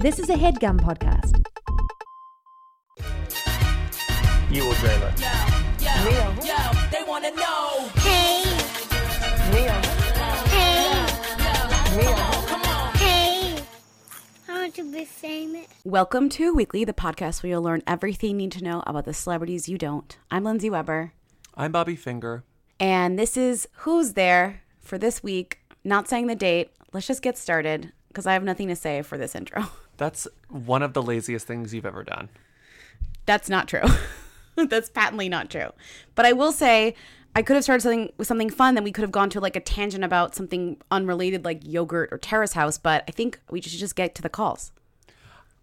This is a headgum podcast. You or Jayla? They wanna know. Hey. Hey. Hey. I want to be famous. Welcome to Weekly, the podcast where you'll learn everything you need to know about the celebrities you don't. I'm Lindsay Weber, I'm Bobby Finger. and this is Who's There for this week. Not saying the date. Let's just get started because I have nothing to say for this intro. That's one of the laziest things you've ever done. That's not true. That's patently not true. But I will say I could have started something with something fun, then we could have gone to like a tangent about something unrelated like yogurt or terrace house, but I think we should just get to the calls.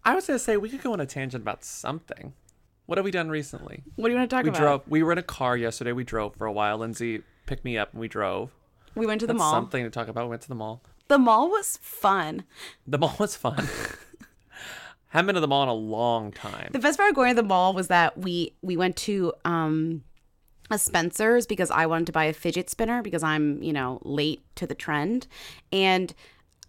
I was gonna say we could go on a tangent about something. What have we done recently? What do you want to talk We about? We drove. We were in a car yesterday. We drove for a while. Lindsay picked me up and we drove. We went to the That's mall. something to talk about. We went to the mall. The mall was fun. The mall was fun. Haven't been to the mall in a long time. The best part of going to the mall was that we we went to um a Spencer's because I wanted to buy a fidget spinner because I'm, you know, late to the trend. And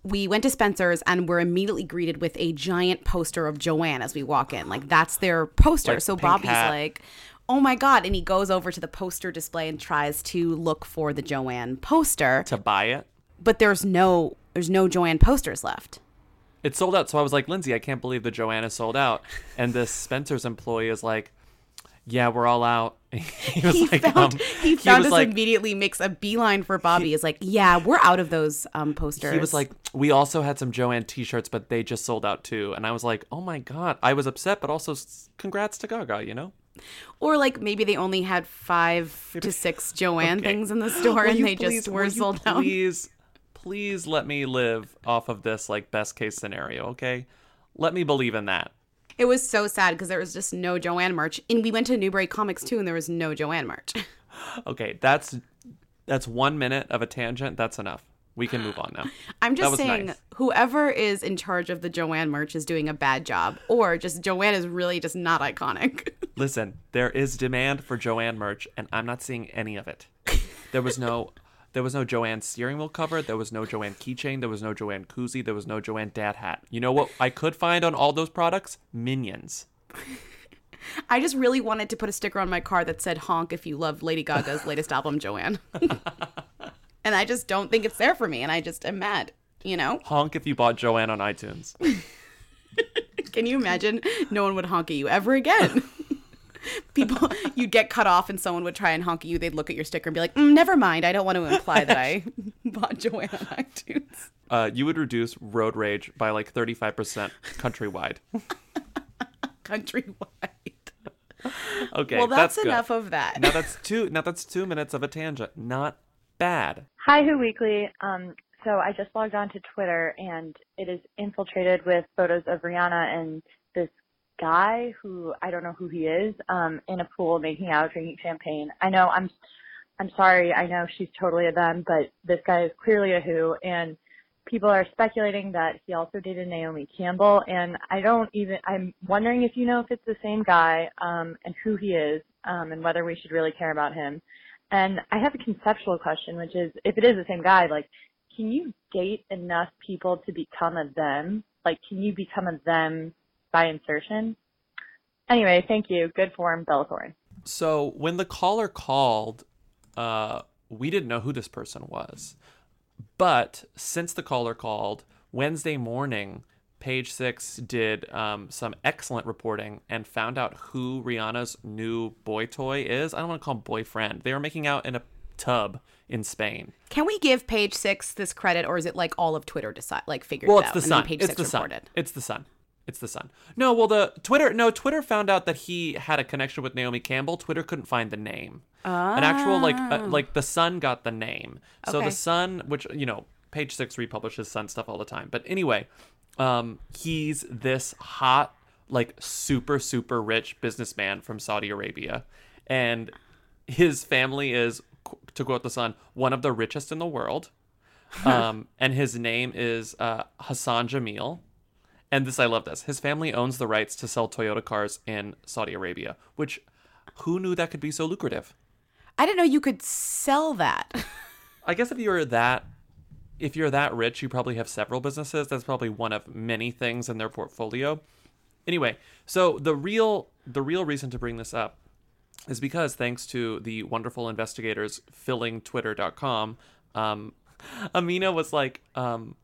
we went to Spencer's and were immediately greeted with a giant poster of Joanne as we walk in. Like that's their poster. Like so Bobby's hat. like, "Oh my god." And he goes over to the poster display and tries to look for the Joanne poster, to buy it. but there's no there's no Joanne posters left. It sold out. So I was like, Lindsay, I can't believe the Joanna sold out. And this Spencer's employee is like, Yeah, we're all out. he was he like, found um, he found us like, immediately makes a beeline for Bobby. is like, yeah, we're out of those um posters. He was like, we also had some Joanne T-shirts, but they just sold out too. And I was like, oh my god, I was upset, but also congrats to Gaga. You know, or like maybe they only had five to six Joanne Okay. things in the store and they just were sold out. Please, please let me live off of this like best case scenario. Okay, let me believe in that. It was so sad because there was just no Joanne merch. And we went to Newbury Comics too, and there was no Joanne merch. Okay, that's that's one minute of a tangent. That's enough. We can move on now. I'm just saying, nice. whoever is in charge of the Joanne merch is doing a bad job, or just Joanne is really just not iconic. Listen, there is demand for Joanne merch, and I'm not seeing any of it. There was no, there was no Joanne steering wheel cover. There was no Joanne keychain. There was no Joanne koozie. There was no Joanne dad hat. You know what I could find on all those products? Minions. I just really wanted to put a sticker on my car that said "honk" if you love Lady Gaga's latest album, Joanne. and I just don't think it's there for me, and I just am mad. You know? Honk if you bought Joanne on iTunes. Can you imagine? No one would honk at you ever again. People, you'd get cut off, and someone would try and honk at you. They'd look at your sticker and be like, mm, "Never mind. I don't want to imply that I bought Joanne on iTunes." Uh, you would reduce road rage by like 35% countrywide. Countrywide. Okay, well, that's, good. enough of that. Now that's two. Now that's two minutes of a tangent. Not bad. Hi, Who Weekly. Um, so I just logged on to Twitter and it is infiltrated with photos of Rihanna and this guy who I don't know who he is um, in a pool making out, drinking champagne. I know I'm, I'm sorry. I know she's totally a them, but this guy is clearly a who, and people are speculating that he also dated Naomi Campbell. And I don't even. I'm wondering if you know if it's the same guy um, and who he is um, and whether we should really care about him. And I have a conceptual question, which is if it is the same guy, like, can you date enough people to become a them? Like, can you become a them by insertion? Anyway, thank you. Good form, Bella Thorne. So when the caller called, uh, we didn't know who this person was. But since the caller called, Wednesday morning, Page Six did um, some excellent reporting and found out who Rihanna's new boy toy is. I don't want to call him boyfriend. They were making out in a tub in Spain. Can we give Page Six this credit, or is it like all of Twitter decide like figured Well, it out the and then sun. Page It's Six the sun. reported? It's the sun. It's the sun. No, well, the Twitter. No, Twitter found out that he had a connection with Naomi Campbell. Twitter couldn't find the name. An actual like uh, like the Sun got the name. So. Okay. the Sun, which you know, Page Six republishes Sun stuff all the time. But anyway, um, he's this hot, like super super rich businessman from Saudi Arabia, and his family is, to quote the Sun, one of the richest in the world. um, and his name is uh, Hassan Jamil. And this, I love this. His family owns the rights to sell Toyota cars in Saudi Arabia, which who knew that could be so lucrative? I didn't know you could sell that. I guess if you were that if you're that rich, you probably have several businesses. That's probably one of many things in their portfolio. Anyway, so the real the real reason to bring this up is because thanks to the wonderful investigators filling twitter.com um amina was like um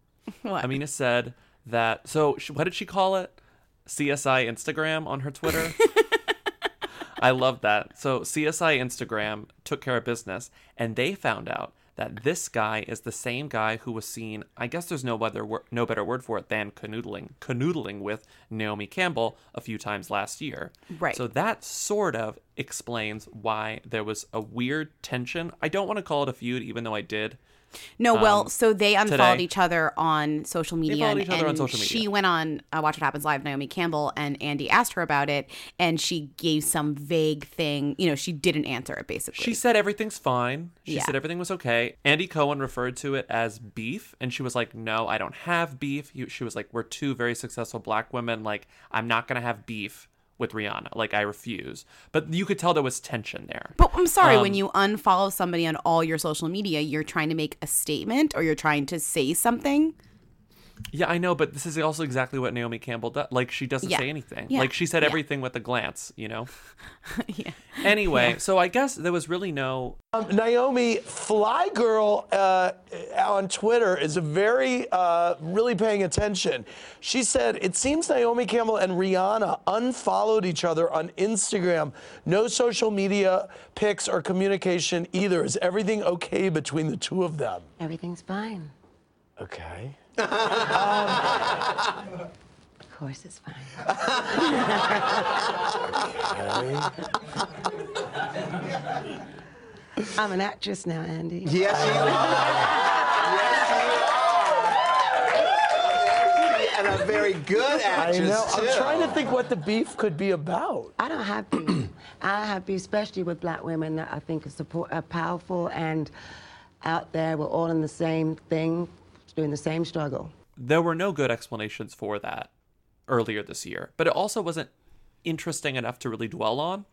What? amina said that so sh- what did she call it csi instagram on her twitter i love that so csi instagram took care of business and they found out that this guy is the same guy who was seen i guess there's no other wor- no better word for it than canoodling canoodling with naomi campbell a few times last year Right. so that sort of explains why there was a weird tension. I don't want to call it a feud, even though I did. No, well, so they unfollowed today. each other on social media. and, other on and social media. She went on uh, Watch What Happens Live, Naomi Campbell, and Andy asked her about it, and she gave some vague thing. You know, she didn't answer it basically. She said everything's fine. She Yeah. said everything was okay. Andy Cohen referred to it as beef, and she was like, "No, I don't have beef." She was like, "We're two very successful black women. Like, I'm not gonna have beef with Rihanna. Like, I refuse." But you could tell there was tension there. But I'm sorry, when Um, you unfollow somebody on all your social media, you're trying to make a statement or you're trying to say something. Yeah, I know, but this is also exactly what Naomi Campbell does. Like, she doesn't Yeah. say anything. Yeah. Like, she said Yeah. everything with a glance, you know? yeah. Anyway, so I guess there was really no Naomi Fly Girl uh, on Twitter is a very, uh, really paying attention. She said, It seems Naomi Campbell and Rihanna unfollowed each other on Instagram. No social media pics or communication either. Is everything okay between the two of them? Everything's fine. Okay. Of course it's fine. I'm an actress now, Andy. Yes, you are. yes, you are. And a very good I actress, know. too. I'm trying to think what the beef could be about. I don't have beef. I have beef, especially with black women that I think are, support, are powerful and out there. We're all in the same thing, doing the same struggle. there were no good explanations for that earlier this year, but it also wasn't interesting enough to really dwell on.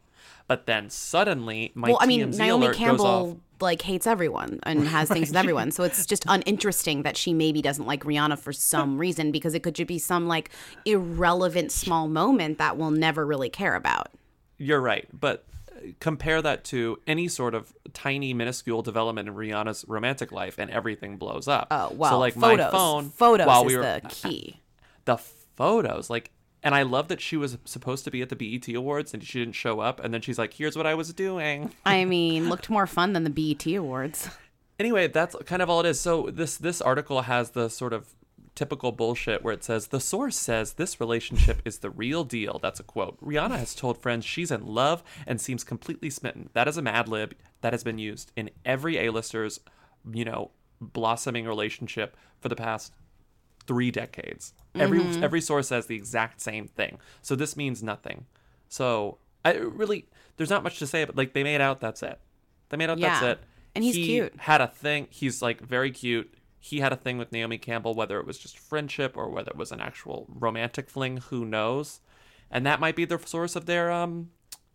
But then suddenly, my well, I mean, TMZ Naomi Campbell like hates everyone and has things with everyone, so it's just uninteresting that she maybe doesn't like Rihanna for some reason because it could just be some like irrelevant small moment that we'll never really care about. You're right, but compare that to any sort of tiny, minuscule development in Rihanna's romantic life, and everything blows up. Oh well, so like photos. my phone, photos while is we were the key. the photos, like. And I love that she was supposed to be at the BET Awards and she didn't show up. And then she's like, "Here's what I was doing." I mean, looked more fun than the BET Awards. anyway that's kind of all it is so this this article has the sort of typical bullshit where it says the source says this relationship is the real deal. That's a quote. Rihanna has told friends she's in love and seems completely smitten. That is a mad lib that has been used in every a-lister's you know blossoming relationship for the past three decades. Every Mm-hmm. every source says the exact same thing. So this means nothing. So i really there's not much to say but like they made out that's it. They made out that's it. And he's He cute. had a thing he's like very cute he had a thing with naomi campbell whether it was just friendship or whether it was an actual romantic fling who knows? And that might be the source of their um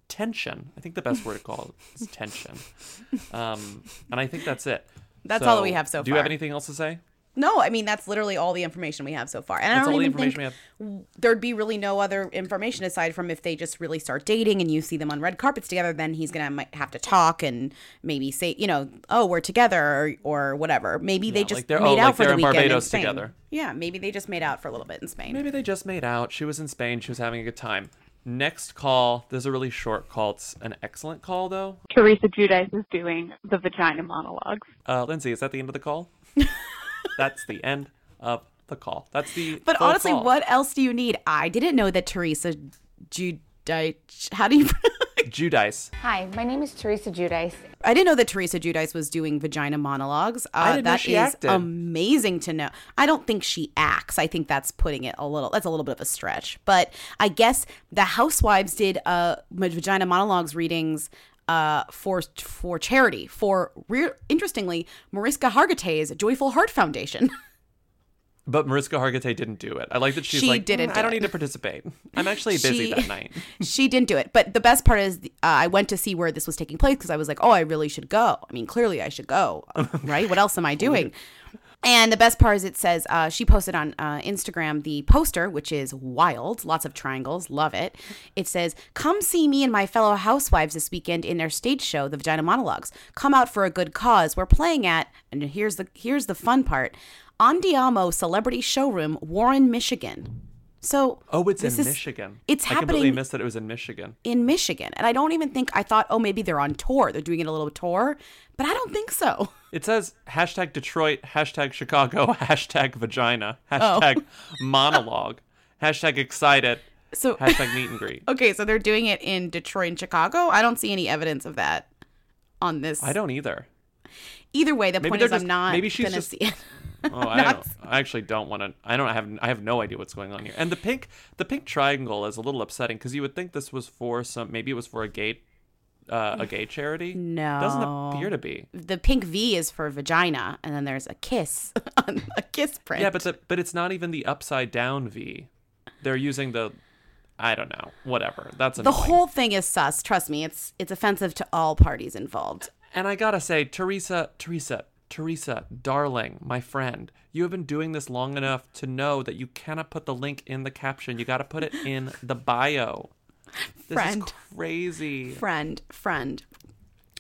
tension. I think the best word to call it is tension. Um and i think that's it. That's all that we have so far. do you have anything else to say No, I mean that's literally all the information we have so far, and I That's don't all the even think information we have. there'd be really no other information aside from if they just really start dating and you see them on red carpets together, then he's gonna might have to talk and maybe say, you know, oh we're together or, or whatever. Maybe they just like they're- made oh, out like for they're the in weekend Barbados in Spain. together. Yeah, maybe they just made out for a little bit in Spain. Maybe they just made out. She was in Spain. She was having a good time. Next call. There's a really short call. It's an excellent call, though. Teresa Giudice is doing the vagina monologues. Uh, Lindsay, is that the end of the call? That's the end of the call. That's the. But full honestly, call. what else do you need? I didn't know that Teresa Giudice. How do you? Giudice. Hi, my name is Teresa Giudice. I didn't know that Teresa Giudice was doing vagina monologues. Uh, I didn't know she is acted. amazing to know. I don't think she acts. I think that's putting it a little. That's a little bit of a stretch. But I guess the Housewives did uh vagina monologues readings uh for for charity for re- interestingly Mariska Hargitay's Joyful Heart Foundation. But Mariska Hargitay didn't do it. I like that she's She like, didn't "Mm, do I don't it." need to participate. I'm actually busy She- that night. she didn't do it. But the best part is, uh, I went to see where this was taking place because I was like, oh, I really should go. I mean, clearly I should go, right? What else am I doing? And the best part is it says uh, she posted on uh, Instagram the poster, which is wild, lots of triangles, love it. It says, "Come see me and my fellow housewives this weekend in their stage show, The Vagina Monologues. Come out for a good cause. We're playing at, and here's the here's the fun part, Andiamo Celebrity Showroom, Warren, Michigan. So Oh, it's in is- Michigan. It's I completely missed that it was in Michigan. in Michigan, and I don't even think I thought, oh, maybe they're on tour. They're doing it a little tour, but I don't think so. It says hashtag Detroit, hashtag Chicago, hashtag vagina, Oh. hashtag monologue, hashtag excited, So hashtag meet and greet. Okay, so they're doing it in Detroit and Chicago. I don't see any evidence of that on this. I don't either. Either way, the Maybe point is, I'm not maybe she's gonna just- see it. Oh, I don't. I actually don't want to. I don't have. I have no idea what's going on here. And the pink, the pink triangle is a little upsetting because you would think this was for some. Maybe it was for a gay, uh, a gay charity. No, doesn't appear to be. The pink V is for vagina, and then there's a kiss on a kiss print. Yeah, but the, but it's not even the upside down V. They're using the. I don't know. Whatever. That's the whole thing is sus. Trust me, it's it's offensive to all parties involved. And I gotta say, Teresa, Teresa, Teresa, darling, my friend, you have been doing this long enough to know that you cannot put the link in the caption. You gotta put it in the bio. This is crazy. Friend, friend.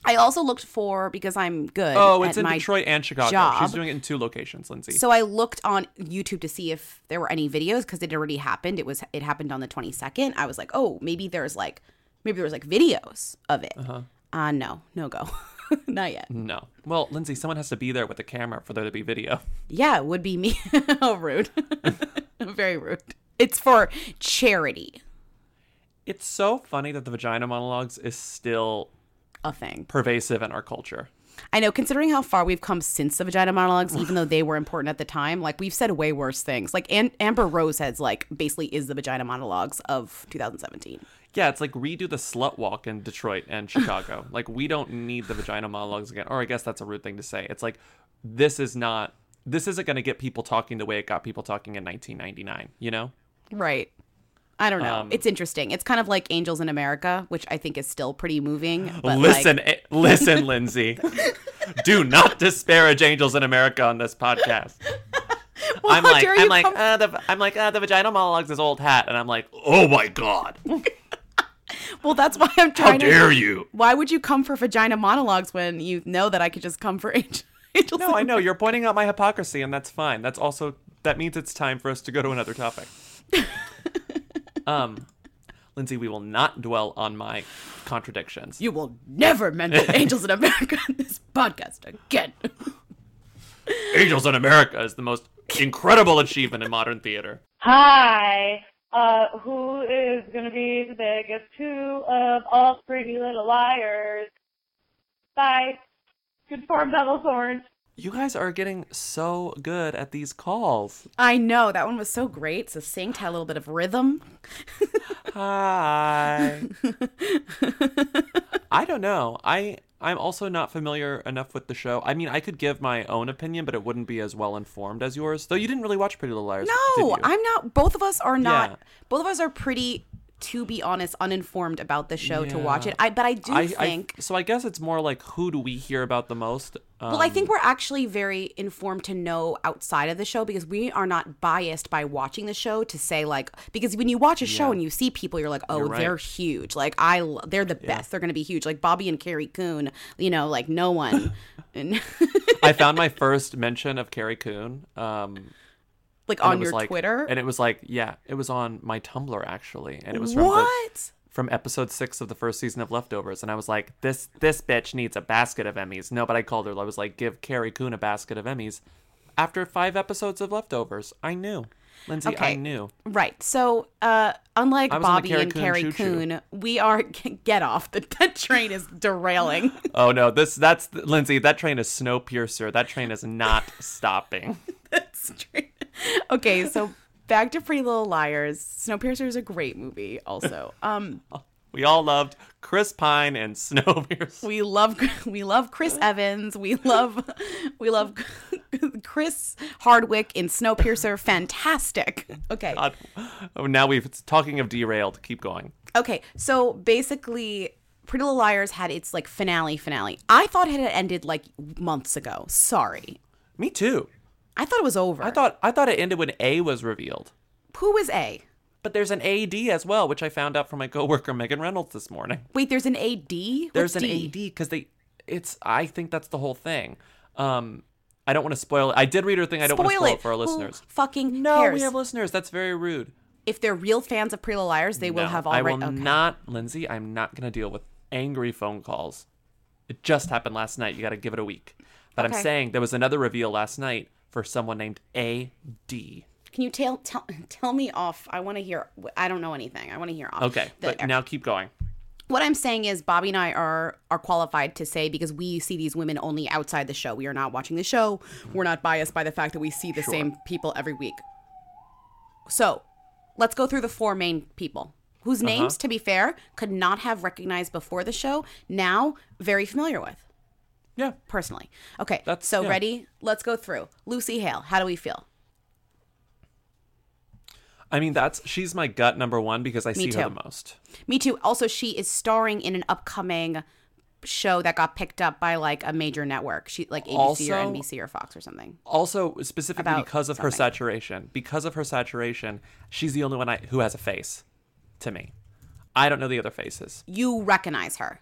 I also looked for because I'm good. Oh, it's in Detroit and Chicago. job. She's doing it in two locations, Lindsay. So I looked on YouTube to see if there were any videos because it already happened. It was it happened on the 22nd. I was like, oh, maybe there's like maybe there was like videos of it. Uh-huh. Uh no, no go, not yet. no. Well, Lindsay, someone has to be there with the camera for there to be video. Yeah, it would be me. oh, rude. Very rude. It's for charity. It's so funny that the vagina monologues is still a thing pervasive in our culture. I know, considering how far we've come since the vagina monologues, even though they were important at the time, like we've said way worse things. Like An- Amber Rose has like basically is the vagina monologues of 2017. Yeah, it's like redo the slut walk in Detroit and Chicago. like we don't need the vagina monologues again. Or I guess that's a rude thing to say. It's like this is not this isn't going to get people talking the way it got people talking in 1999, you know? Right. I don't know. Um, it's interesting. It's kind of like Angels in America, which I think is still pretty moving. But listen, like, eh, listen, Lindsay. Do not disparage Angels in America on this podcast. Well, I'm like, I'm like, come- uh, the, I'm like, uh, the vagina monologues is old hat, and I'm like, oh my god, well, that's why I'm how trying to. dare you? Why would you come for vagina monologues when you know that I could just come for Angel- Angels? No, I know you're pointing out my hypocrisy, and that's fine. That's also that means it's time for us to go to another topic. um, Lindsay, we will not dwell on my contradictions. You will never mention Angels in America on this podcast again. Angels in America is the most incredible achievement in modern theater. Hi. Uh, who is gonna be the biggest two of all Pretty Little Liars? Bye. Good form, Bevel Thorns. You guys are getting so good at these calls. I know that one was so great. Succinct, had a little bit of rhythm. Hi. I don't know. I I'm also not familiar enough with the show. I mean, I could give my own opinion, but it wouldn't be as well informed as yours. Though you didn't really watch Pretty Little Liars. No? I'm not. Both of us are not. Yeah. Both of us are pretty, to be honest, uninformed about the show to watch it. I but I do I, I- think. so. I guess it's more like who do we hear about the most? well, I Um, think we're actually very informed to know outside of the show because we are not biased by watching the show to say like because when you watch a show Yeah. and you see people, you're like, oh, You're right. they're huge. Like I, they're the best. They're gonna be huge. Like Bobby and Carrie Coon. You know, like no one. and I found my first mention of Carrie Coon. Um, Like and on your like- Twitter? and it was like, yeah, it was on my Tumblr actually, and it was from the- from episode six of the first season of Leftovers, and I was like, this this bitch needs a basket of Emmys. No, but I called her. I was like, give Carrie Coon a basket of Emmys. After five episodes of Leftovers, I knew, Lindsay, I knew. Right. So, uh, unlike I was on the Bobby Carrie and Coon Carrie. Coon, we are get off. The that train is derailing. Oh no, this that's Lindsay. That train is Snowpiercer. That train is not stopping. okay, so back to Pretty Little Liars. Snowpiercer is a great movie. Also, um, We all loved Chris Pine and Snowpiercer. we love we love Chris Evans. We love we love Chris Hardwick in Snowpiercer. Fantastic. Okay. God. Oh, now we've it's talking of derailed. Keep going. Okay, so basically, Pretty Little Liars had its like finale finale. I thought it had ended like months ago. Sorry. Me too. I thought it was over. I thought I thought it ended when A was revealed. Who was A? But there's an AD as well, which I found out from my coworker Megan Reynolds this morning. Wait, there's an AD. There's What's an D? AD because they. It's. I think that's the whole thing. Um, I don't want to spoil it. I did read her thing. I don't want to Spoil it it for our Who listeners. Fucking No, cares? we have listeners. That's very rude. if they're real fans of Pretty Little Liars, they will No, have I already. will okay. not, Lindsay. I'm not going to deal with angry phone calls. It just happened last night. You got to give it a week. But Okay. I'm saying there was another reveal last night for someone named AD. Can you tell tell tell me off? I want to hear. I don't know anything. I want to hear off. Okay, the- but now keep going. what I'm saying is Bobby and I are are qualified to say because we see these women only outside the show. We are not watching the show. We're not biased by the fact that we see the Sure. same people every week. So, let's go through the four main people whose Uh-huh. names to be fair could not have recognized before the show, now very familiar with. Yeah. Personally. Okay. That's- so yeah. ready? Let's go through. Lucy Hale, how do we feel? I mean, that's she's my gut number one because I see too. her the most. Me too. Also, she is starring in an upcoming show that got picked up by like a major network. She like ABC or NBC or Fox or something. Also, specifically About because of her saturation, because of her saturation, she's the only one I, who has a face. To me, I don't know the other faces. You recognize her.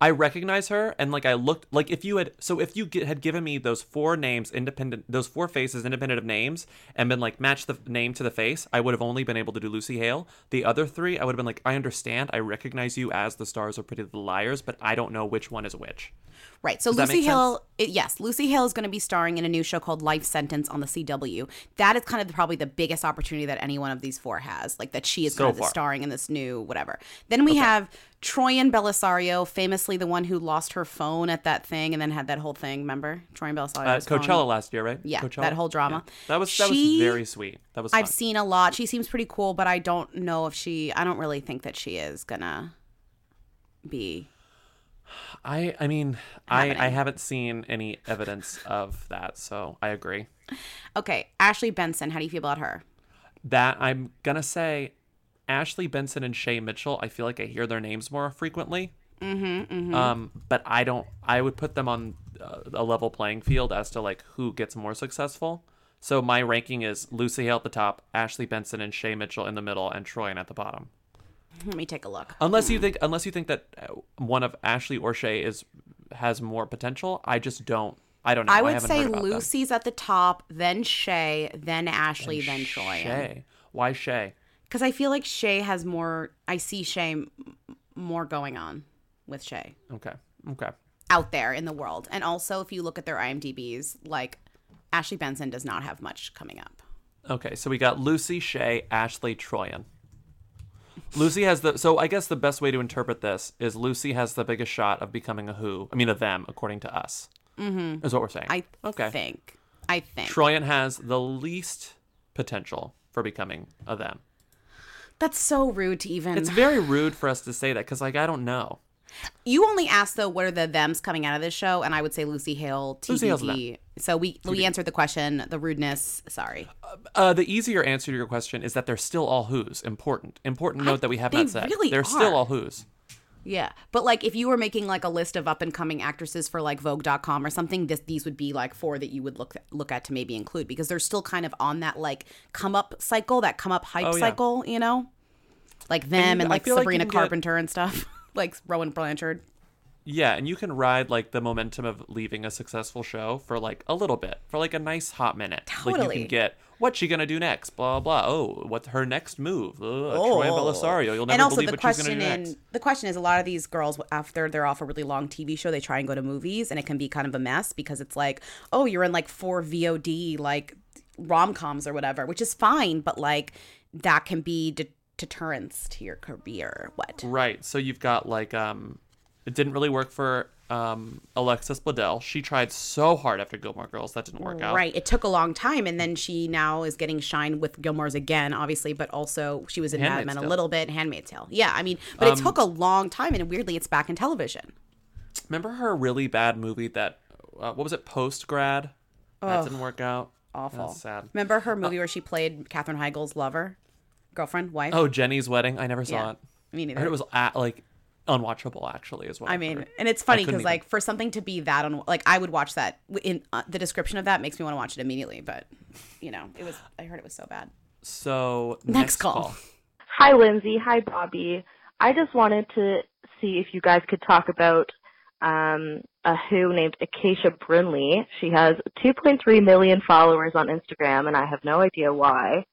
I recognize her, and like I looked, like if you had, so if you get, had given me those four names, independent, those four faces, independent of names, and been like match the name to the face, I would have only been able to do Lucy Hale. The other three, I would have been like, I understand, I recognize you as the stars are Pretty Little Liars, but I don't know which one is which. Right. So Does Lucy Hale, it- yes, Lucy Hale is going to be starring in a new show called Life Sentence on the CW. That is kind of probably the biggest opportunity that any one of these four has, like that she is So going to be starring in this new whatever. Then we have Troian Bellisario, famously the one who lost her phone at that thing and then had that whole thing. Remember Troian Uh, Bellisario's phone? Coachella last year, right? Yeah, Coachella? that whole drama. Yeah. That was that She- was very sweet. That was. I've seen a lot. She seems pretty cool, but I don't know if she. I don't really think that she is gonna be. I I mean I I haven't seen any evidence of that, so I agree. Okay, Ashley Benson. How do you feel about her? That I'm gonna say, Ashley Benson and Shay Mitchell. I feel like I hear their names more frequently. Mm-hmm. Um, but I don't. I would put them on uh, a level playing field as to like who gets more successful. So my ranking is Lucy Hale at the top, Ashley Benson and Shay Mitchell in the middle, and Troian at the bottom. Let me take a look. Unless you think, unless you think that uh, one of Ashley or Shay is has more potential, I just don't. I don't know. I would haven't say about them. Lucy's at the top, then Shay, then Ashley, then Troian. Shay. Why Shay? Because I feel like Shay has more. I see Shay m- more going on with Shay Okay. Okay. out there in the world, and also if you look at their IMDb's, like Ashley Benson does not have much coming up. Okay, so we got Lucy, Shay, Ashley, Troian. Lucy has the so I guess the best way to interpret this is Lucy has the biggest shot of becoming a who. I mean a them, according to us. Mm-hmm. Is what we're saying. I okay. think. I think. Troian has the least potential for becoming a them. That's so rude to even. It's very rude for us to say that because like I don't know. You only asked though, what are the them's coming out of this show, and I would say Lucy Hale, TBD. So we we answered the question, the rudeness. Sorry. Uh, the easier answer to your question is that they're still all who's. Important. Important note that we have not said. really they're are. still all who's. Yeah, but like if you were making like a list of up and coming actresses for like Vogue.com or something, this these would be like four that you would look look at to maybe include because they're still kind of on that like come up cycle, that come up hype Oh, yeah. cycle, you know, like them and, I like feel like Sabrina get- Carpenter and stuff, like Rowan Blanchard. Yeah, and you can ride like the momentum of leaving a successful show for like a little bit, for like a nice hot minute. Like you can get what's she gonna do next? Blah blah. Oh, what's her next move? Ugh, Troy oh. Bellisario. You'll never and also believe the what she's question gonna do in next. the question is a lot of these girls after they're off a really long TV show, they try and go to movies, and it can be kind of a mess because it's like, oh, you're in like four VOD like rom coms or whatever, which is fine, but like that can be de- deterrence to your career. What? Right. So you've got like um, it didn't really work for um Alexis Bledel. She tried so hard after Gilmore Girls that didn't work out. Right. It took a long time, and then she now is getting shine with Gilmore's again, obviously, but also she was in Mad Men a little bit, Handmaid's Tale. Yeah, I mean, but it Um, took a long time, and weirdly, it's back in television. Remember her really bad movie that uh, what was it? Post grad. That didn't work out. Awful. That's sad. Remember her movie where she played Katherine Heigl's lover, girlfriend, wife? Oh, Jenny's wedding. I never saw Yeah. it. Me I neither. heard it was at, like unwatchable. Actually, as well. I mean, and it's funny because like for something to be that on, like I would watch that in uh, the description of that makes me want to watch it immediately. But you know, it was I heard it was so bad. So Next next, call. call. Hi, Lindsay. Hi, Bobby. I just wanted to see if you guys could talk about um, a who named Acacia Brinley. She has 2.3 million followers on Instagram, and I have no idea why.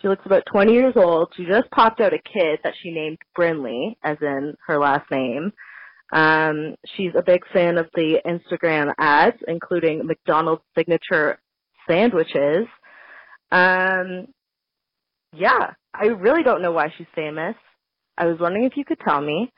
She looks about 20 years old. She just popped out a kid that she named Brinley, as in her last name. Um, she's a big fan of the Instagram ads, including McDonald's signature sandwiches. Um, yeah, I really don't know why she's famous. I was wondering if you could tell me.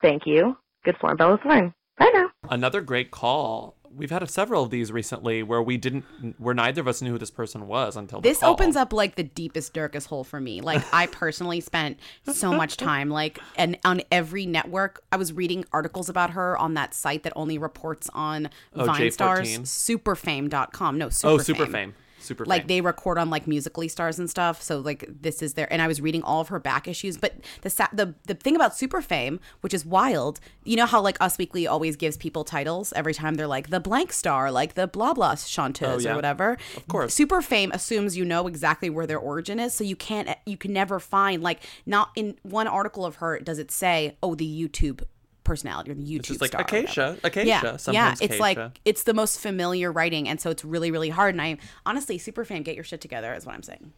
Thank you. Good form, Bella Thorne. Bye now. Another great call. We've had several of these recently where we didn't, where neither of us knew who this person was until This call. opens up like the deepest, darkest hole for me. Like I personally spent so much time, like, and on every network, I was reading articles about her on that site that only reports on Oh, Vine J14? stars, superfame.com. No, super Oh, super fame. Super like fame. they record on like musically stars and stuff so like this is their and i was reading all of her back issues but the sa- the the thing about super fame which is wild you know how like us weekly always gives people titles every time they're like the blank star like the blah blah chanteuse Oh, yeah. or whatever Of course. super fame assumes you know exactly where their origin is so you can't you can never find like not in one article of her does it say oh the youtube personality or the youtube It's just like star Acacia. Acacia, yeah, yeah sometimes it's like it's the most familiar writing and so it's really really hard and i honestly super fan get your shit together is what i'm saying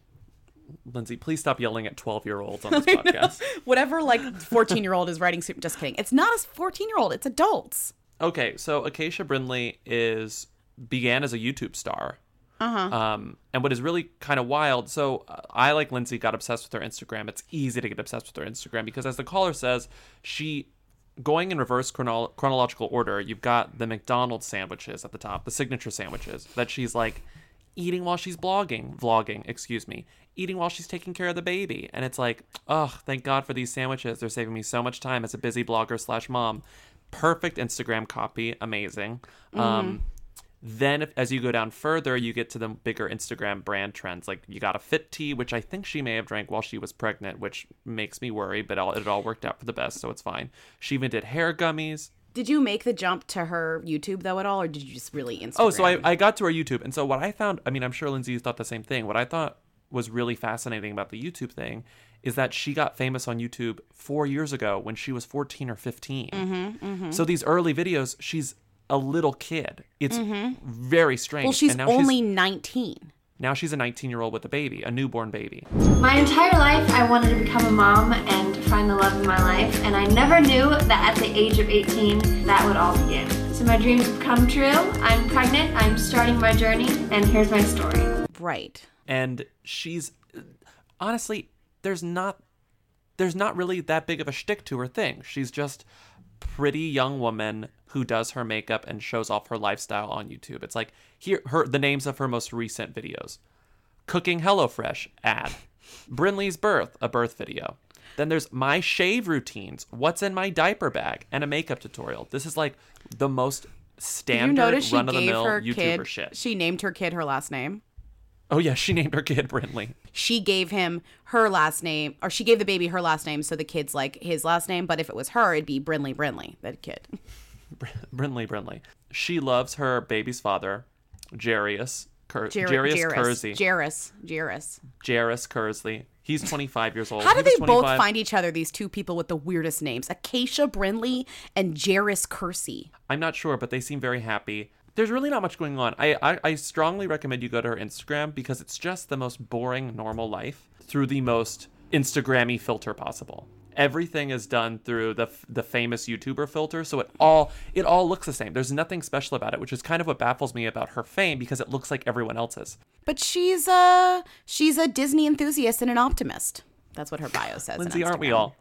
Lindsay, please stop yelling at 12 year olds on this podcast. whatever like 14 year old is writing super just kidding it's not a 14 year old it's adults Okay, so Acacia Brinley is began as a YouTube star. uh-huh Um, and what is really kind of wild, so uh, I, like Lindsay, got obsessed with her Instagram. It's easy to get obsessed with her Instagram because, as the caller says, she, going in reverse chronol- chronological order, you've got the McDonald's sandwiches at the top, the signature sandwiches that she's like eating while she's blogging, vlogging, excuse me, eating while she's taking care of the baby. And it's like, oh, thank God for these sandwiches. They're saving me so much time as a busy blogger slash mom. Perfect Instagram copy, amazing. Um, then, if, as you go down further, you get to the bigger Instagram brand trends. Like you got a fit tea, which I think she may have drank while she was pregnant, which makes me worry, but all, it all worked out for the best, so it's fine. She even did hair gummies. did you make the jump to her youtube though at all or did you just really instagram Oh, so I, I got to her YouTube, and so what I found, I mean, I'm sure Lindsay thought the same thing. What I thought was really fascinating about the YouTube thing is that she got famous on YouTube four years ago when she was 14 or 15. mm-hmm, mm-hmm. So these early videos, she's a little kid. It's Mhm. very strange. well she's and now only 19 Now she's a 19 year old with a baby, a newborn baby. My entire life, I wanted to become a mom and find the love of my life, and I never knew that at the age of 18, that would all begin. So my dreams have come true. I'm pregnant, I'm starting my journey, and here's my story. right And she's honestly, there's not there's not really that big of a shtick to her thing. She's just pretty young woman who does her makeup and shows off her lifestyle on YouTube. It's like here her the names of her most recent videos. Cooking HelloFresh ad. Brinley's birth, a birth video. Then there's my shave routines, what's in my diaper bag, and a makeup tutorial. This is like the most you standard notice she run of the gave mill her YouTuber kid shit. she named her kid her last name Oh yeah, she named her kid Brinley. she gave him her last name or she gave the baby her last name so the kid's like his last name but if it was her it'd be brinley brinley that kid Brinley Brinley. She loves her baby's father, Jarius. Cur- Jer- Jarius Jairus. Kersey. Jairus. Jairus. Jairus Kersley. He's 25 years old. How do they both find each other, these two people with the weirdest names? Acacia Brinley and Jairus Kersey. I'm not sure, but they seem very happy. There's really not much going on. I, I, I strongly recommend you go to her Instagram because it's just the most boring, normal life through the most Instagrammy filter possible. Everything is done through the the famous YouTuber filter, so it all it all looks the same. There's nothing special about it, which is kind of what baffles me about her fame because it looks like everyone else's. But she's a she's a Disney enthusiast and an optimist. That's what her bio says. Lindsay, aren't we all?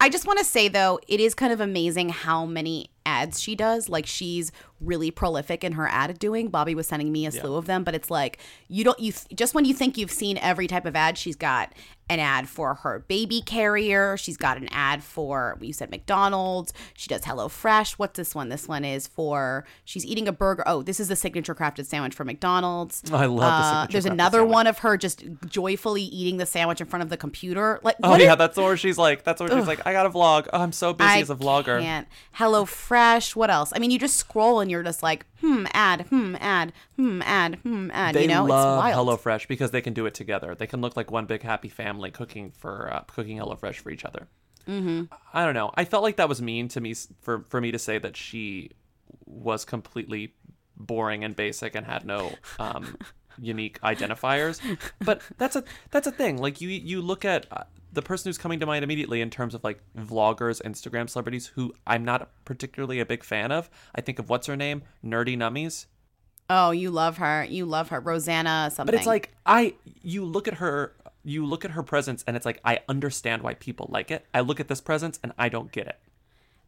I just want to say though, it is kind of amazing how many ads she does. Like she's really prolific in her ad doing. Bobby was sending me a slew of them, but it's like you don't you just when you think you've seen every type of ad, she's got an ad for her baby carrier. She's got an ad for you said McDonald's. She does Hello Fresh. What's this one? This one is for she's eating a burger. Oh, this is the signature crafted sandwich for McDonald's. I love the Uh, signature There's another sandwich. one of her just joyfully eating the sandwich in front of the computer. Like Oh yeah, that's where she's like, that's where she's like, I got a vlog. Oh, I'm so busy I as a vlogger. Can't. Hello Fresh. What else? I mean, you just scroll and you're just like, hmm, ad, hmm, ad, hmm, ad, hmm, ad. They you know, love it's wild. HelloFresh because they can do it together. They can look like one big happy family cooking for uh, cooking HelloFresh for each other. Mm-hmm. I don't know. I felt like that was mean to me for for me to say that she was completely boring and basic and had no um, unique identifiers. But that's a that's a thing. Like you you look at uh, the person who's coming to mind immediately in terms of like vloggers, Instagram celebrities who I'm not particularly a big fan of. I think of what's her name, Nerdy Nummies. Oh, you love her. You love her. Rosanna something. But it's like I you look at her you look at her presence and it's like I understand why people like it. I look at this presence and I don't get it.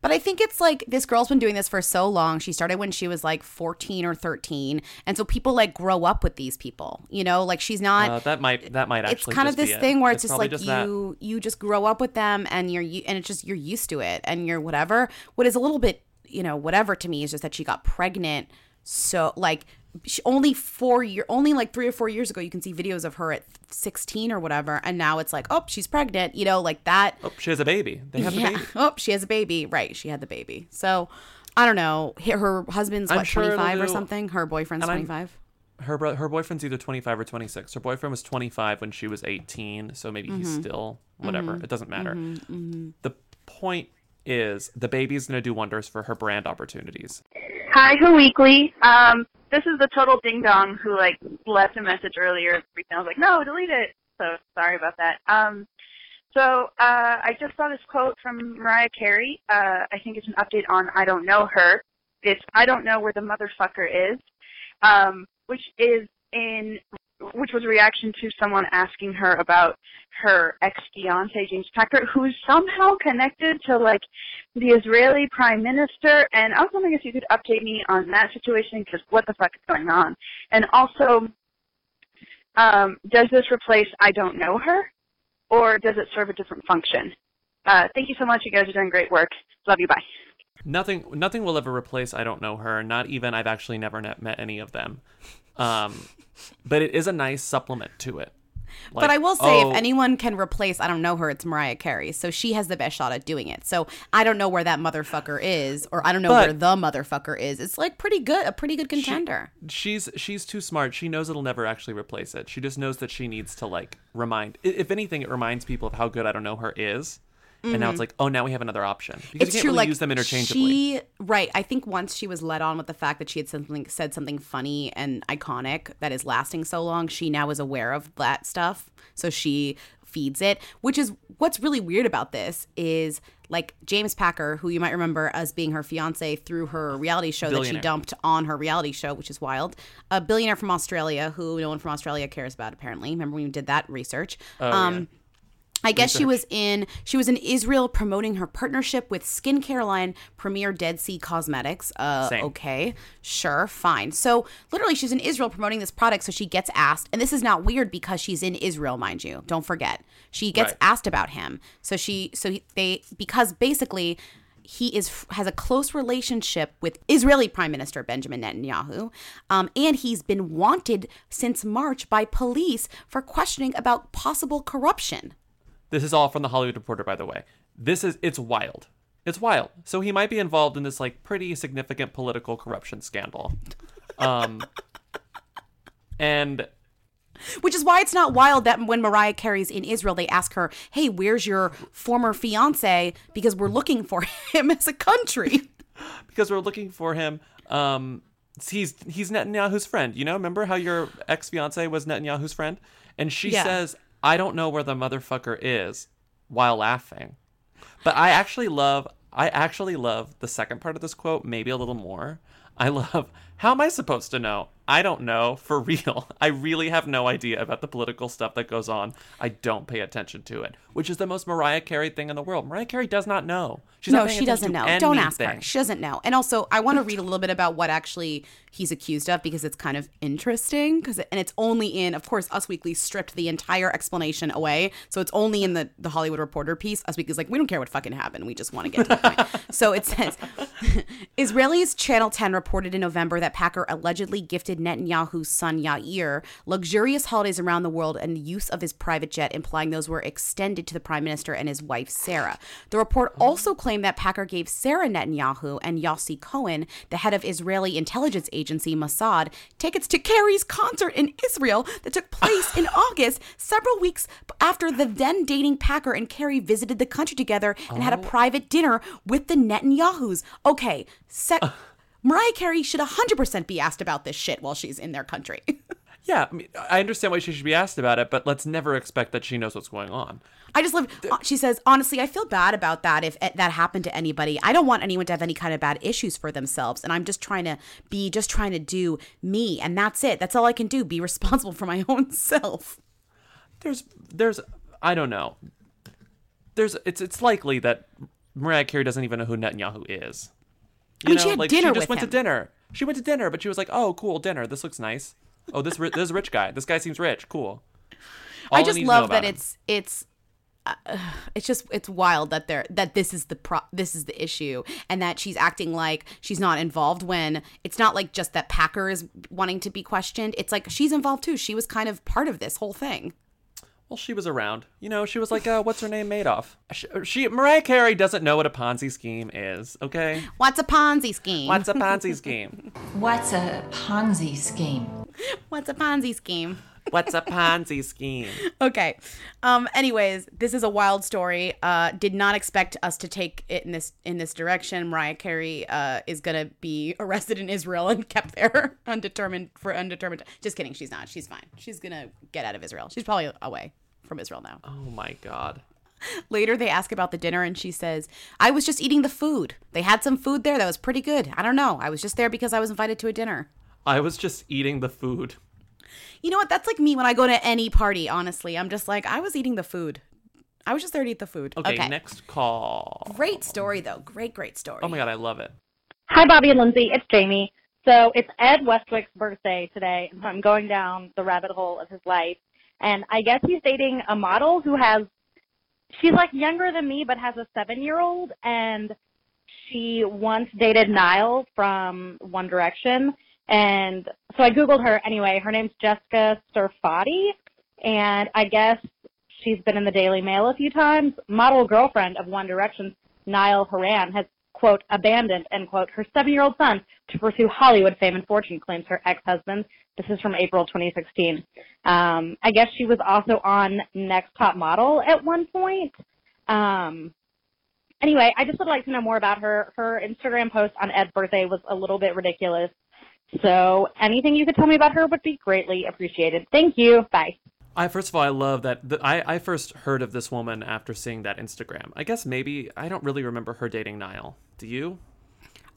But I think it's like this girl's been doing this for so long. She started when she was like 14 or 13. And so people like grow up with these people, you know, like she's not Uh, that might that might actually it's kind of just this it. thing where it's, just like that. you you just grow up with them and you're and it's just you're used to it and you're whatever what is a little bit you know whatever to me is just that she got pregnant so like she, only four year only like three or four years ago you can see videos of her at 16 or whatever and now it's like oh she's pregnant you know like that Oh, she has a baby. They have yeah. a baby. oh she has a baby right she had the baby so i don't know Her- husband's I'm what sure it'll 25 or something her boyfriend's 25 Her bro- her boyfriend's either 25 or 26. Her boyfriend was 25 when she was 18, so maybe he's Mhm. still whatever. Mhm. It doesn't matter. Mhm, mhm. The point is the baby's going to do wonders for her brand opportunities. Hi, Who Weekly. Um, this is the total ding dong who like left a message earlier. I was like, no, delete it. So sorry about that. Um, so uh, I just saw this quote from Mariah Carey. Uh, I think it's an update on I don't know her. It's I don't know where the motherfucker is, um, which is in which was a reaction to someone asking her about her ex fiance James Packer, who's somehow connected to like the Israeli prime minister. And I was wondering if you could update me on that situation because what the fuck is going on? And also, um, does this replace I don't know her, or does it serve a different function? Uh, thank you so much. You guys are doing great work. Love you. Bye. Nothing nothing will ever replace I don't know her, not even I've actually never met any of them. Um, but it is a nice supplement to it. but I will say, oh, if anyone can replace, I don't know her, it's Mariah Carey. So she has the best shot at doing it. So I don't know where that motherfucker is, or I don't know But- where the motherfucker is. It's like pretty good, a pretty good contender. she's she's too smart. She knows it'll never actually replace it. She just knows that she needs to like remind. If anything, it reminds people of how good I don't know her is. And now it's like, oh, now we have another option because it's you can't true, really like use them interchangeably. she, right? I think once she was led on with the fact that she had something said something funny and iconic that is lasting so long, she now is aware of that stuff, so she feeds it. Which is what's really weird about this is like James Packer, who you might remember as being her fiance through her reality show that she dumped on her reality show, which is wild. A billionaire from Australia who no one from Australia cares about apparently. Remember when we did that research? Um, Oh, yeah. I guess she was in she was in Israel promoting her partnership with skincare line Premier Dead Sea Cosmetics. Uh okay. Sure, fine. So literally she's in Israel promoting this product so she gets asked and this is not weird because she's in Israel, mind you. Don't forget. She gets Right. asked about him. So she so he, they because basically he is has a close relationship with Israeli Prime Minister Benjamin Netanyahu, um, and he's been wanted since March by police for questioning about possible corruption. This is all from the Hollywood Reporter, by the way. This is it's wild. It's wild. So he might be involved in this like pretty significant political corruption scandal. Um, and Which is why it's not wild that when Mariah Carey's in Israel, they ask her, "Hey, where's your former fiance?" Because we're looking for him as a country. because we're looking for him. Um, he's he's Netanyahu's friend. You know, remember how your ex fiance was Netanyahu's friend, and she Yeah. says, "I don't know where the motherfucker is," while laughing. But I actually love. I actually love the second part of this quote, maybe a little more. I love. How am I supposed to know? I don't know for real. I really have no idea about the political stuff that goes on. I don't pay attention to it, which is the most Mariah Carey thing in the world. Mariah Carey does not know. She's no, not she doesn't know. to Don't ask her. anything. She doesn't know. And also, I want to read a little bit about what actually he's accused of because it's kind of interesting. Because and it's only in, of course, Us Weekly stripped the entire explanation away, so it's only in the the Hollywood Reporter piece. Us Weekly's like, we don't care what fucking happened. We just want to get to the point. So it says, Israelis Channel 10 reported in November that Packer allegedly gifted Netanyahu's son Yair luxurious holidays around the world and the use of his private jet, implying those were extended to the prime minister and his wife Sarah. The report also claimed that Packer gave Sarah Netanyahu and Yossi Cohen, the head of Israeli intelligence agency Mossad, tickets to Carey's concert in Israel that took place in August, several weeks after the then dating Packer and Carey visited the country together and had a Oh. private dinner with the Netanyahus. Okay, sec- Mariah Carey should 100% be asked about this shit while she's in their country. Yeah, I, mean, I understand why she should be asked about it, but let's never expect that she knows what's going on. I just live. uh, She says, honestly, I feel bad about that if that happened to anybody. I don't want anyone to have any kind of bad issues for themselves, and I'm just trying to be, just trying to do me, and that's it. That's all I can do. Be responsible for my own self. There's, there's, I don't know. There's, it's, it's likely that Mariah Carey doesn't even know who Netanyahu is. I mean, she had like dinner she just with went him. to dinner. She went to dinner, but she was like, "Oh, cool dinner. This looks nice. Oh, this ri- this rich guy. This guy seems rich. Cool." All I just love that him. it's it's. Uh, it's just it's wild that they're that this is the pro this is the issue and that she's acting like she's not involved when it's not like just that Packer is wanting to be questioned it's like she's involved too she was kind of part of this whole thing Well, she was around. You know, she was like, uh, "What's her name Madoff?" She, she Mariah Carey doesn't know what a Ponzi scheme is. Okay. What's a Ponzi scheme? What's a Ponzi scheme? What's a Ponzi scheme? What's a Ponzi scheme? What's a Ponzi scheme? okay. Um. Anyways, this is a wild story. Uh, did not expect us to take it in this in this direction. Mariah Carey uh is gonna be arrested in Israel and kept there undetermined for undetermined. Just kidding. She's not. She's fine. She's gonna get out of Israel. She's probably away from Israel now. Oh my god. Later, they ask about the dinner, and she says, "I was just eating the food. They had some food there that was pretty good. I don't know. I was just there because I was invited to a dinner." I was just eating the food. You know what? That's like me when I go to any party, honestly. I'm just like, I was eating the food. I was just there to eat the food. Okay, Okay. next call. Great story, though. Great, great story. Oh my god, I love it. Hi, Bobby and Lindsay. It's Jamie. So it's Ed Westwick's birthday today, and I'm going down the rabbit hole of his life. And I guess he's dating a model who has, she's like younger than me, but has a seven year old. And she once dated Niall from One Direction. And so I Googled her anyway. Her name's Jessica Serfaty. And I guess she's been in the Daily Mail a few times. Model girlfriend of One Direction's Niall Horan has, quote, abandoned, end quote, her seven year old son to pursue Hollywood fame and fortune, claims her ex husband. This is from April 2016. Um, I guess she was also on Next Top Model at one point. Um, anyway, I just would like to know more about her. Her Instagram post on Ed's birthday was a little bit ridiculous. So anything you could tell me about her would be greatly appreciated. Thank you. Bye. I first of all, I love that. The, I I first heard of this woman after seeing that Instagram. I guess maybe I don't really remember her dating Niall. Do you?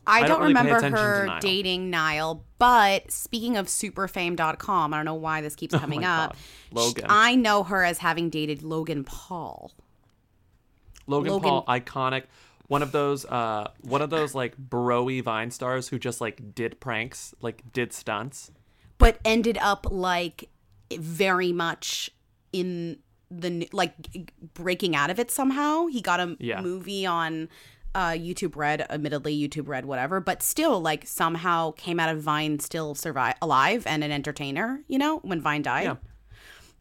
I, I don't, don't really remember her Niall. dating Niall, but speaking of superfame.com, I don't know why this keeps Oh coming my up. God. Logan. I know her as having dated Logan Paul. Logan, Logan- Paul, iconic. One of those, uh, one of those like broy Vine stars who just like did pranks, like did stunts. but ended up like very much in the like breaking out of it somehow. He got a Yeah. movie on uh YouTube Red, admittedly YouTube Red whatever, but still like somehow came out of Vine still survive alive and an entertainer, you know, when Vine died. Yeah.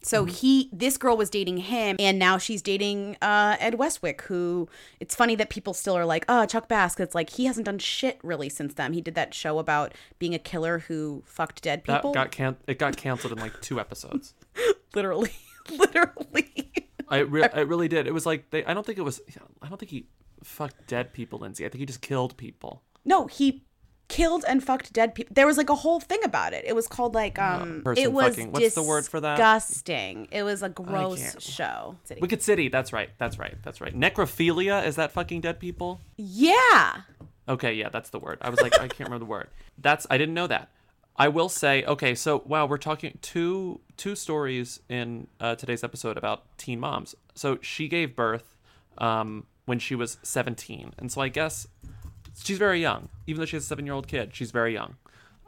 So he this girl was dating him and now she's dating uh Ed Westwick who it's funny that people still are like, "Oh, Chuck Bass." It's like he hasn't done shit really since then. He did that show about being a killer who fucked dead people. That got can- it got canceled in like two episodes. literally literally I re- it really did. It was like they. I don't think it was. I don't think he fucked dead people, Lindsay. I think he just killed people. No, he killed and fucked dead people. There was like a whole thing about it. It was called like um person it was fucking- what's the word for that? Disgusting. It was a gross show. Wicked City. That's right. That's right. That's right. Necrophilia. Is that fucking dead people? Yeah. Okay, yeah, that's the word. I was like, I can't remember the word. That's I didn't know that. I will say, okay, so wow, we're talking two two stories in uh, today's episode about teen moms. So she gave birth um, when she was 17, and so I guess she's very young. Even though she has a seven year old kid, she's very young.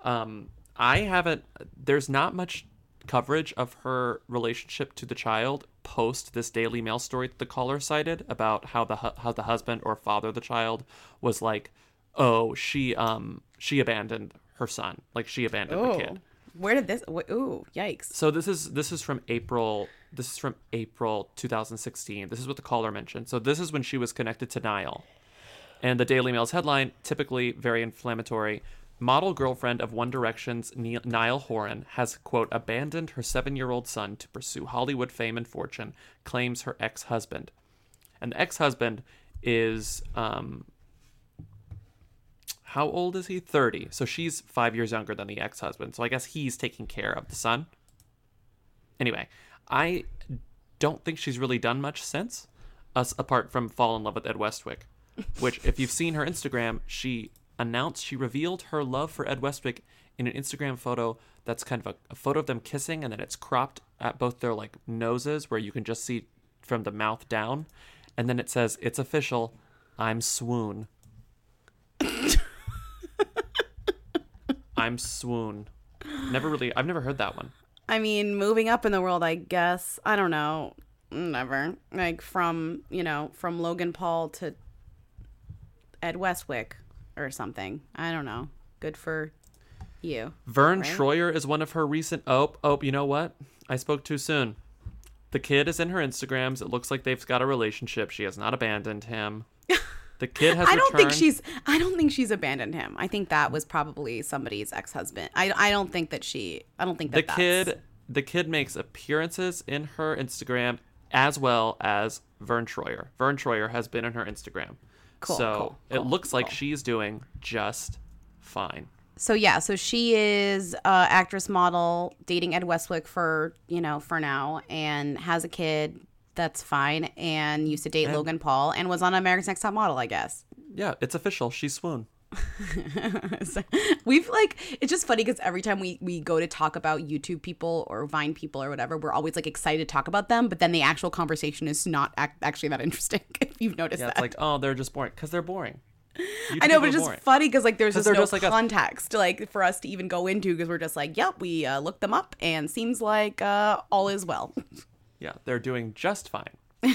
Um, I haven't. There's not much coverage of her relationship to the child post this Daily Mail story that the caller cited about how the hu- how the husband or father of the child was like, oh, she um she abandoned her son. Like she abandoned the kid. Oh, where did this? wh- Ooh, yikes! So this is this is from April. This is from April 2016. This is what the caller mentioned. So this is when she was connected to Niall, and the Daily Mail's headline, typically very inflammatory. Model girlfriend of One Direction's Niall Horan has quote abandoned her seven-year-old son to pursue Hollywood fame and fortune. Claims her ex-husband, and the ex-husband is um. How old is he? 30. So she's five years younger than the ex husband. So I guess he's taking care of the son. Anyway, I don't think she's really done much since, us apart from fall in love with Ed Westwick. Which, if you've seen her Instagram, she announced she revealed her love for Ed Westwick in an Instagram photo that's kind of a, a photo of them kissing, and then it's cropped at both their like noses, where you can just see from the mouth down, and then it says, "It's official, I'm swoon." I'm swoon. Never really. I've never heard that one. I mean, moving up in the world, I guess. I don't know. Never. Like from you know from Logan Paul to Ed Westwick or something. I don't know. Good for you. Verne right? Troyer is one of her recent. Oh, oh, you know what? I spoke too soon. The kid is in her Instagrams. It looks like they've got a relationship. She has not abandoned him. The kid has I don't think she's. I don't think she's abandoned him. I think that was probably somebody's ex husband. I. I don't think that she. I don't think the that that's- kid the kid makes appearances in her Instagram as well as Verne Troyer. Verne Troyer has been in her Instagram. Cool, so cool, it looks like she's doing just fine. So yeah, so she is a actress model dating Ed Westwick for you know for now, and has a kid. That's fine, and used to date And- Logan Paul, and was on America's Next Top Model, I guess. Yeah, it's official. She's swoon. So, We've like it's just funny because every time we we go to talk about YouTube people or Vine people or whatever, we're always like excited to talk about them, but then the actual conversation is not ac- actually that interesting. If you've noticed Yeah, that, it's like, oh, they're just boring because they're boring. YouTube I know, but it's just boring. funny because like there's just no just like us. context like for us to even go into because we're just like, yep, we uh, looked them up and seems like uh, all is well. Yeah, they're doing just fine. Uh,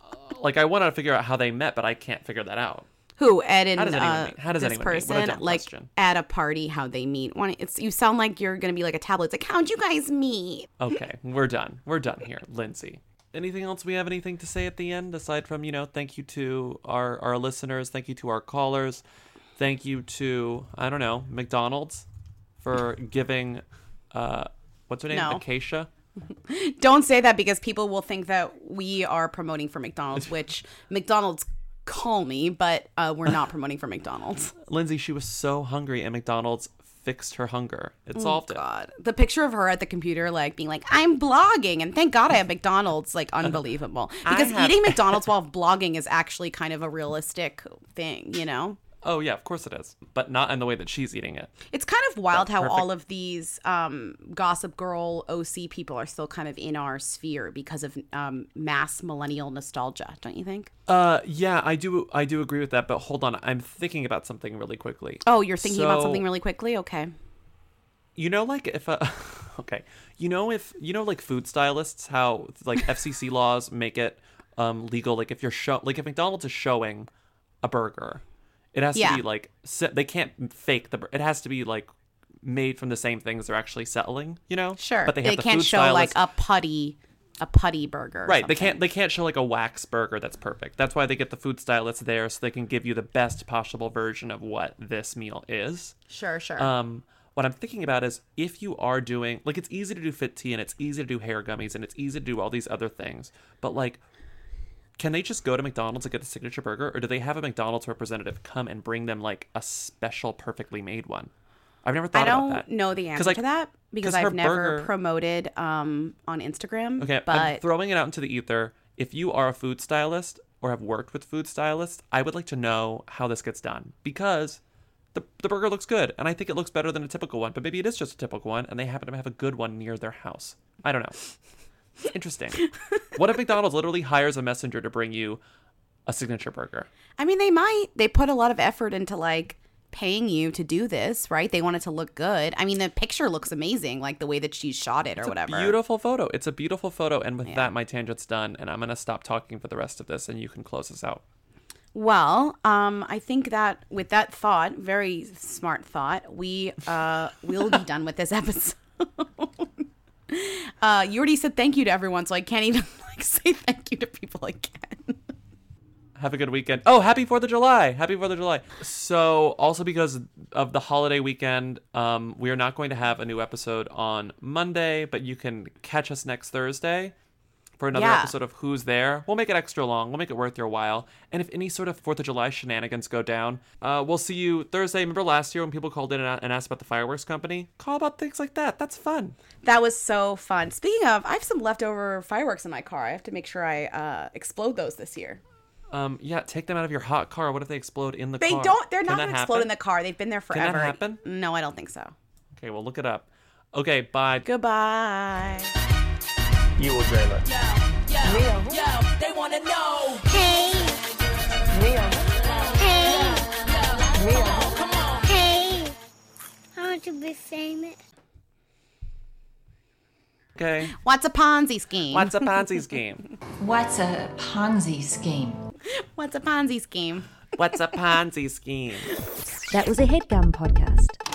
like I want to figure out how they met, but I can't figure that out. Who Ed and How does anyone uh, meet? How does this anyone meet? What a person like question. at a party how they meet? It's you sound like you're gonna be like a tablet. It's like how'd you guys meet? Okay, we're done. We're done here, Lindsay. Anything else we have anything to say at the end aside from, you know, thank you to our our listeners, thank you to our callers, thank you to I don't know, McDonald's for giving uh what's her name? No. Acacia. Don't say that because people will think that we are promoting for McDonald's, which McDonald's call me, but uh, we're not promoting for McDonald's. Lindsay, she was so hungry and McDonald's fixed her hunger. It Oh, solved it. God. The picture of her at the computer, like being like, I'm blogging, and thank God I have McDonald's, like unbelievable. Because have- eating McDonald's while blogging is actually kind of a realistic thing, you know? Oh yeah, of course it is. But not in the way that she's eating it. It's kind of wild That how perfect- all of these um, Gossip Girl OC people are still kind of in our sphere because of um, mass millennial nostalgia, don't you think? Uh yeah, I do I do agree with that, but hold on. I'm thinking about something really quickly. Oh, you're thinking about something really quickly? Okay. You know, like if a okay, you know if you know like food stylists, how like FCC laws make it um legal. Like if you're show like if McDonald's is showing a burger, it has Yeah. to be like they can't fake the. It has to be like made from the same things they're actually selling. You know, Sure. But they have the can't show like a putty, a putty burger. or Right, they can't they can't show like a wax burger that's perfect. That's why they get the food stylist there so they can give you the best possible version of what this meal is. Sure, sure. Um, what I'm thinking about is if you are doing like it's easy to do fit tea and it's easy to do hair gummies and it's easy to do all these other things, but like can they just go to McDonald's and get the signature burger or do they have a McDonald's representative come and bring them like a special perfectly made one? I've never thought about that. I don't know the answer like- to that because I've never burger- promoted um, on Instagram. Okay, I'm throwing it out into the ether. If you are a food stylist or have worked with food stylists, I would like to know how this gets done because the, the burger looks good and I think it looks better than a typical one, but maybe it is just a typical one and they happen to have a good one near their house. I don't know. Interesting. what if McDonald's literally hires a messenger to bring you a signature burger? I mean, they might. They put a lot of effort into like paying you to do this, right? They want it to look good. I mean, the picture looks amazing, like the way that she shot it or whatever. a beautiful photo. It's a beautiful photo. And with that, my tangent's done and I'm going to stop talking for the rest of this and you can close this out. Well, um, I think that with that thought, very smart thought, we uh, will be done with this episode. Uh, you already said thank you to everyone, so I can't even like say thank you to people again. Have a good weekend. Oh, happy 4th of July. Happy 4th of July. So, also because of the holiday weekend, um, we are not going to have a new episode on Monday, but you can catch us next Thursday for another Yeah. episode of Who's There. We'll make it extra long. We'll make it worth your while. And if any sort of 4th of July shenanigans go down, uh, we'll see you Thursday. Remember last year when people called in and asked about the fireworks company? Call about things like that. That's fun. That was so fun. Speaking of, I have some leftover fireworks in my car. I have to make sure I uh, explode those this year. Um, yeah, take them out of your hot car. What if they explode in the They car? don't. They're Can not going to explode in the car. They've been there forever. Can that happen? No, I don't think so. Okay, well, look it up. Okay, bye. Goodbye. You will dream it. Yo, yo, they wanna know. Hey. Hey. Come on. Hey. I want to be famous. Okay. What's a Ponzi scheme? What's a Ponzi scheme? What's a Ponzi scheme? What's a Ponzi scheme? What's a Ponzi scheme? That was a HeadGum podcast.